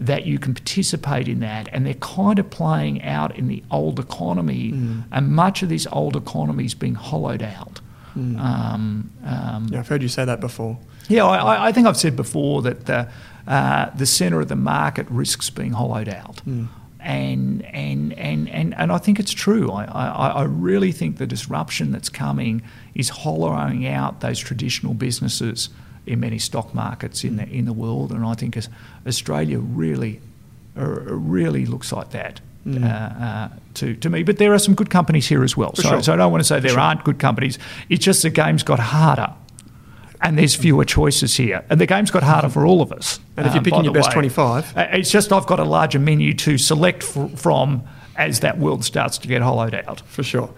that you can participate in that, and they're kind of playing out in the old economy, Mm. and much of this old economy is being hollowed out. Mm. Um, um, Yeah, I've heard you say that before. yeah, I, I- think I've said before that the, uh, the centre of the market risks being hollowed out. Mm. And, and, and, and, and I think it's true. I, I, I really think the disruption that's coming is hollowing out those traditional businesses in many stock markets in the, in the world. And I think Australia really, uh, really looks like that. Mm. Uh, uh, to, to me, but there are some good companies here as well. So, sure. so I don't want to say there sure. aren't good companies. It's just the game's got harder and there's fewer choices here. And the game's got harder for all of us. And if you're um, picking your best way. 25, Uh, it's just I've got a larger menu to select f- from as that world starts to get hollowed out. for sure.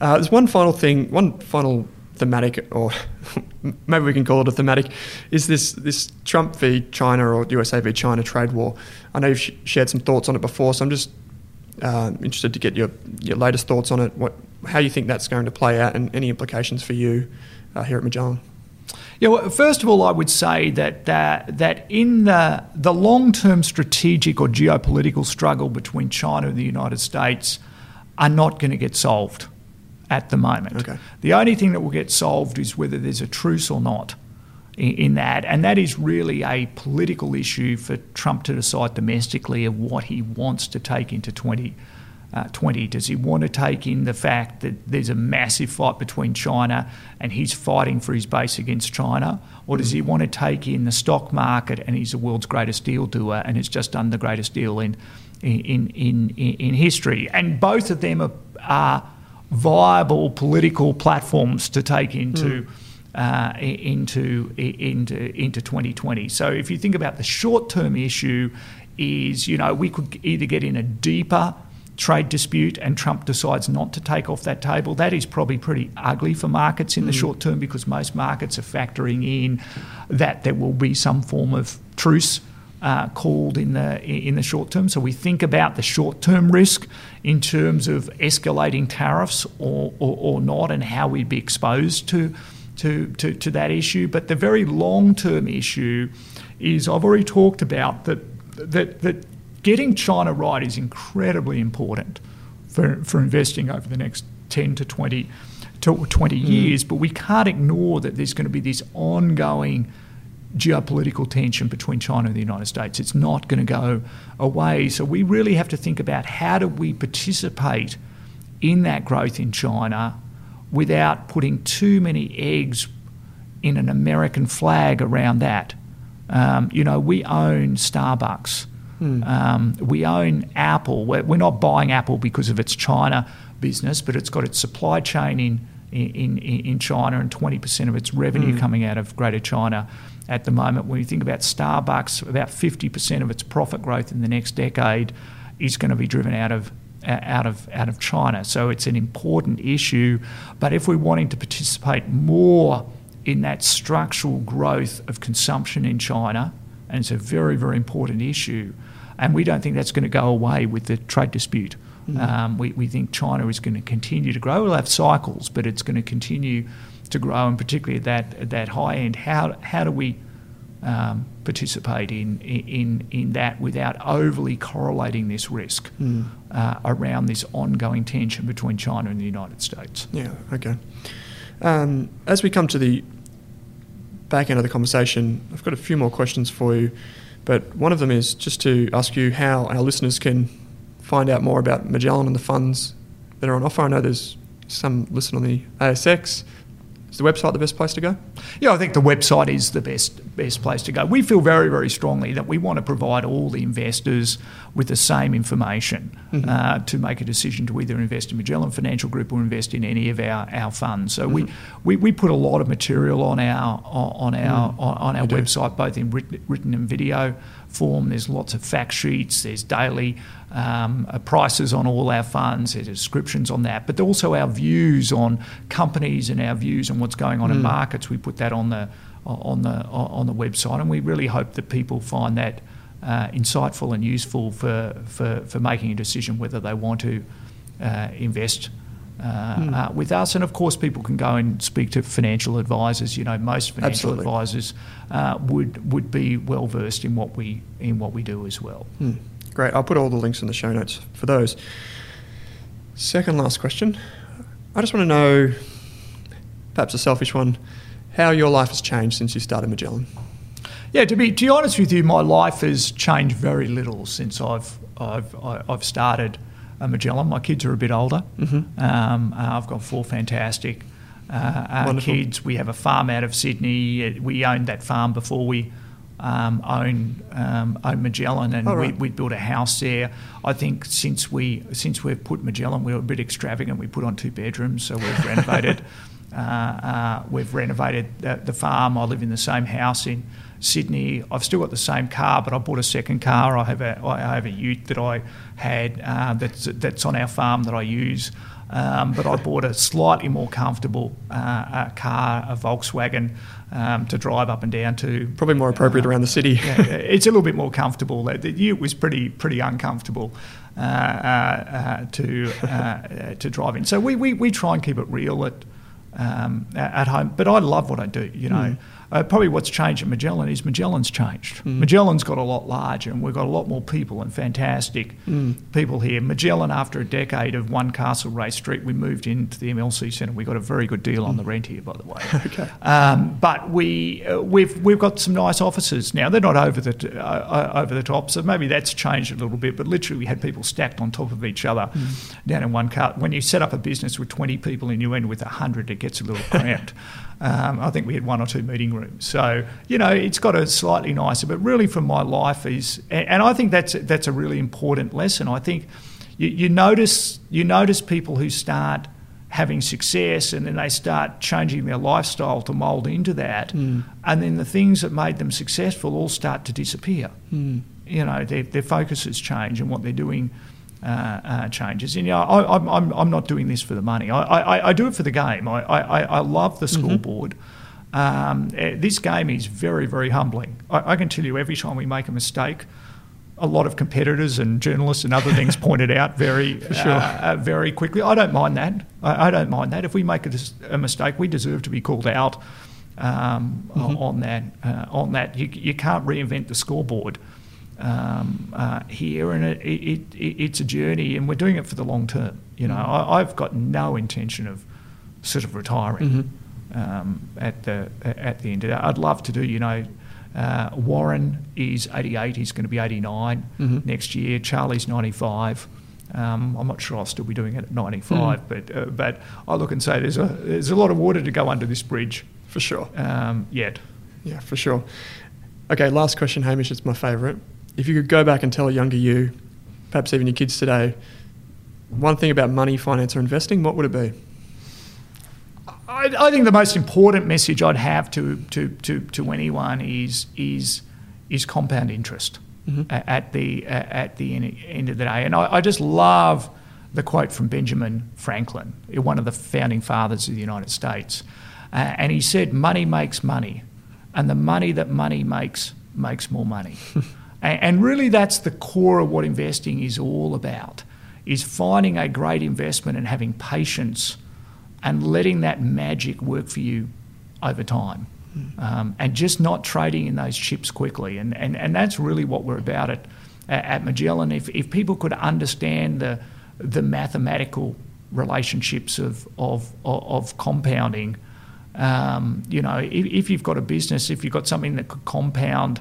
Uh, there's one final thing, one final thematic, or <laughs> maybe we can call it a thematic, is this this Trump v China or USA v China trade war. I know you've sh- shared some thoughts on it before, so I'm just uh, interested to get your your latest thoughts on it. What how you think that's going to play out, and any implications for you uh, here at Magellan. Yeah, well, first of all, I would say that uh, that in the the long term strategic or geopolitical struggle between China and the United States are not going to get solved at the moment. Okay. The only thing that will get solved is whether there's a truce or not in, in that, and that is really a political issue for Trump to decide domestically of what he wants to take into 20. Uh, 20. Does he want to take in the fact that there's a massive fight between China and he's fighting for his base against China? Or does he want to take in the stock market and he's the world's greatest deal doer and has just done the greatest deal in, in, in, in, in history? And both of them are, are viable political platforms to take into. Uh, into into into 2020. So if you think about the short-term issue, is you know we could either get in a deeper trade dispute and Trump decides not to take off that table. That is probably pretty ugly for markets in the short term because most markets are factoring in that there will be some form of truce uh, called in the in the short term. So we think about the short term risk in terms of escalating tariffs or, or, or not, and how we'd be exposed to, to to to that issue. But the very long term issue is I've already talked about that that that getting China right is incredibly important for for investing over the next ten to twenty to 20 years, but we can't ignore that there's going to be this ongoing geopolitical tension between China and the United States. It's not going to go away. So we really have to think about how do we participate in that growth in China without putting too many eggs in an American flag around that. Um, you know, we own Starbucks. Um, we own Apple. We're, we're not buying Apple because of its China business, but it's got its supply chain in in, in, in China and 20% of its revenue coming out of Greater China at the moment. When you think about Starbucks, about 50% of its profit growth in the next decade is going to be driven out of out of out of China. So it's an important issue. But if we're wanting to participate more in that structural growth of consumption in China, and it's a very very important issue, and we don't think that's going to go away with the trade dispute. Um, we, we think China is going to continue to grow. We'll have cycles, but it's going to continue to grow, and particularly at that at that high end. How how do we um, participate in, in in that without overly correlating this risk uh, around this ongoing tension between China and the United States? Yeah, okay. Um, as we come to the back end of the conversation, I've got a few more questions for you, but one of them is just to ask you how our listeners can find out more about Magellan and the funds that are on offer. I know there's some listed on the ASX. Is the website the best place to go? Yeah, I think the website is the best best place to go. We feel very very strongly that we want to provide all the investors with the same information mm-hmm. uh, to make a decision to either invest in Magellan Financial Group or invest in any of our, our funds. So we, mm-hmm. we, we put a lot of material on our on our mm-hmm. on, on our website, both in written, written and video form. There's lots of fact sheets. There's daily um, uh, prices on all our funds. There's descriptions on that, but also our views on companies and our views on what's going on in markets. We put that on the on the on the website, and we really hope that people find that uh, insightful and useful for, for for making a decision whether they want to uh, invest uh, mm. uh, with us. And of course, people can go and speak to financial advisors. You know, most financial Absolutely. advisors uh, would would be well versed in what we in what we do as well. Mm. Great. I'll put all the links in the show notes for those. Second last question. I just want to know, perhaps a selfish one, how your life has changed since you started Magellan. Yeah, to be to be honest with you, my life has changed very little since I've I've I've started Magellan. My kids are a bit older. Mm-hmm. Um, uh, I've got four fantastic uh, uh kids. We have a farm out of Sydney. We owned that farm before we um, own um, own Magellan, and right. we, we built a house there. I think since we since we've put Magellan, we were a bit extravagant. We put on two bedrooms, so we've renovated. <laughs> Uh, uh, we've renovated the, the, farm. I live in the same house in Sydney. I've still got the same car, but I bought a second car. I have a I have a Ute that I had uh, that's that's on our farm that I use. Um, but I bought a slightly more comfortable uh, car, a Volkswagen, um, to drive up and down to. Probably more appropriate uh, around the city. yeah, it's a little bit more comfortable. The Ute was pretty pretty uncomfortable uh, uh, uh to to drive in. So we, we, we try and keep it real at um, at home. But I love what I do. You know. Mm. Uh, probably what's changed at Magellan is Magellan's changed. Mm. Magellan's got a lot larger, and we've got a lot more people and fantastic mm. people here. Magellan, after a decade of one Castle Castlereagh Street, we moved into the MLC Centre. We got a very good deal on the rent here, by the way. <laughs> okay. Um, but we uh, we've we've got some nice offices now. They're not over the uh, uh, over the top, so maybe that's changed a little bit. But literally, we had people stacked on top of each other mm. down in one car. When you set up a business with twenty people and you end with hundred, it gets a little cramped. <laughs> Um, I think we had one or two meeting rooms. So, you know, it's got a slightly nicer, but really from my life is, and I think that's, that's a really important lesson. I think you, you notice, you notice people who start having success and then they start changing their lifestyle to mould into that. Mm. And then the things that made them successful all start to disappear. Mm. You know, their, their focuses change and what they're doing uh, uh, changes. And you know, I, am I'm, I'm not doing this for the money. I, I, I do it for the game. I, I, I love the scoreboard. Mm-hmm. Um, eh, this game is very, very humbling. I, I, can tell you every time we make a mistake, a lot of competitors and journalists and other things <laughs> pointed out very, sure. uh, uh, very quickly. I don't mind that. I, I, don't mind that. If we make a, a, mistake, we deserve to be called out um, mm-hmm. on that. Uh, on that, you, you can't reinvent the scoreboard um, uh, here, and it, it, it, it's a journey, and we're doing it for the long term. You know, I, have got no intention of sort of retiring mm-hmm. um, at the at the end of that. I'd love to do, you know. Uh, Warren is 88. He's going to be 89 mm-hmm. next year. Charlie's 95. Um, I'm not sure I'll still be doing it at 95, mm. but uh, but I look and say there's a there's a lot of water to go under this bridge for sure. Um, yet, yeah, for sure. Okay, last question, Hamish. It's my favourite if you could go back and tell a younger you, perhaps even your kids today, one thing about money, finance, or investing, what would it be? I, I think the most important message I'd have to, to, to, to anyone is, is, is compound interest mm-hmm. at, the, at the end of the day. And I, I just love the quote from Benjamin Franklin, one of the founding fathers of the United States. Uh, and he said, Money makes money, and the money that money makes makes more money. <laughs> And really, that's the core of what investing is all about: is finding a great investment and having patience, and letting that magic work for you over time, um, and just not trading in those chips quickly. And and, and that's really what we're about at at Magellan. If if people could understand the the mathematical relationships of of of, compounding. Um, you know, if, if, you've got a business, if you've got something that could compound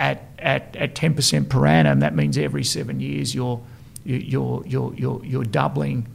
at, at, at 10% per annum, that means every seven years you're, you're, you're, you're, you're doubling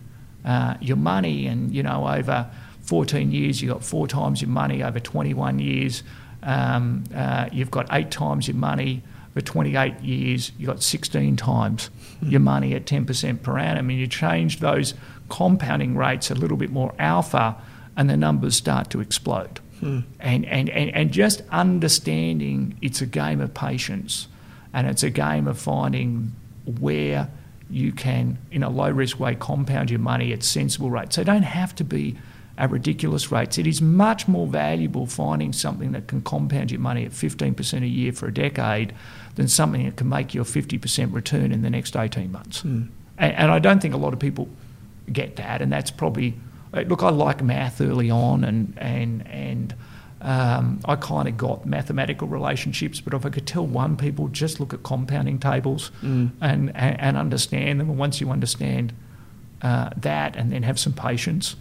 uh, your money. And, you know, over 14 years, you've got four times your money. Over 21 years, um, uh, you've got eight times your money. For 28 years, you've got 16 times your money at 10% per annum. And you change those compounding rates a little bit more alpha, and the numbers start to explode. Mm. And, and, and, and just understanding it's a game of patience and it's a game of finding where you can, in a low risk way, compound your money at sensible rates. They don't have to be at ridiculous rates. It is much more valuable finding something that can compound your money at 15% a year for a decade than something that can make you a 50% return in the next 18 months. Mm. And, and I don't think a lot of people get that, and that's probably look, I like math early on, and and and um, I kind of got mathematical relationships. But if I could tell one, people just look at compounding tables Mm. and, and and understand them. And once you understand uh, that, and then have some patience,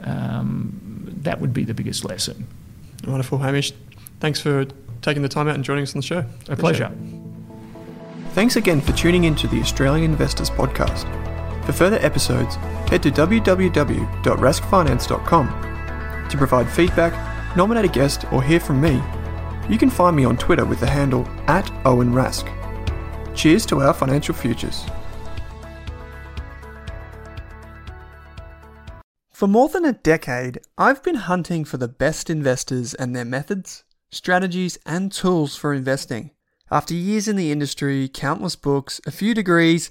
um, that would be the biggest lesson. Wonderful, Hamish. Thanks for taking the time out and joining us on the show. A pleasure. Thanks again for tuning in to the Australian Investors Podcast. For further episodes, head to www.raskfinance.com. To provide feedback, nominate a guest, or hear from me, you can find me on Twitter with the handle at Owen Rask. Cheers to our financial futures. For more than a decade, I've been hunting for the best investors and their methods, strategies, and tools for investing. After years in the industry, countless books, a few degrees,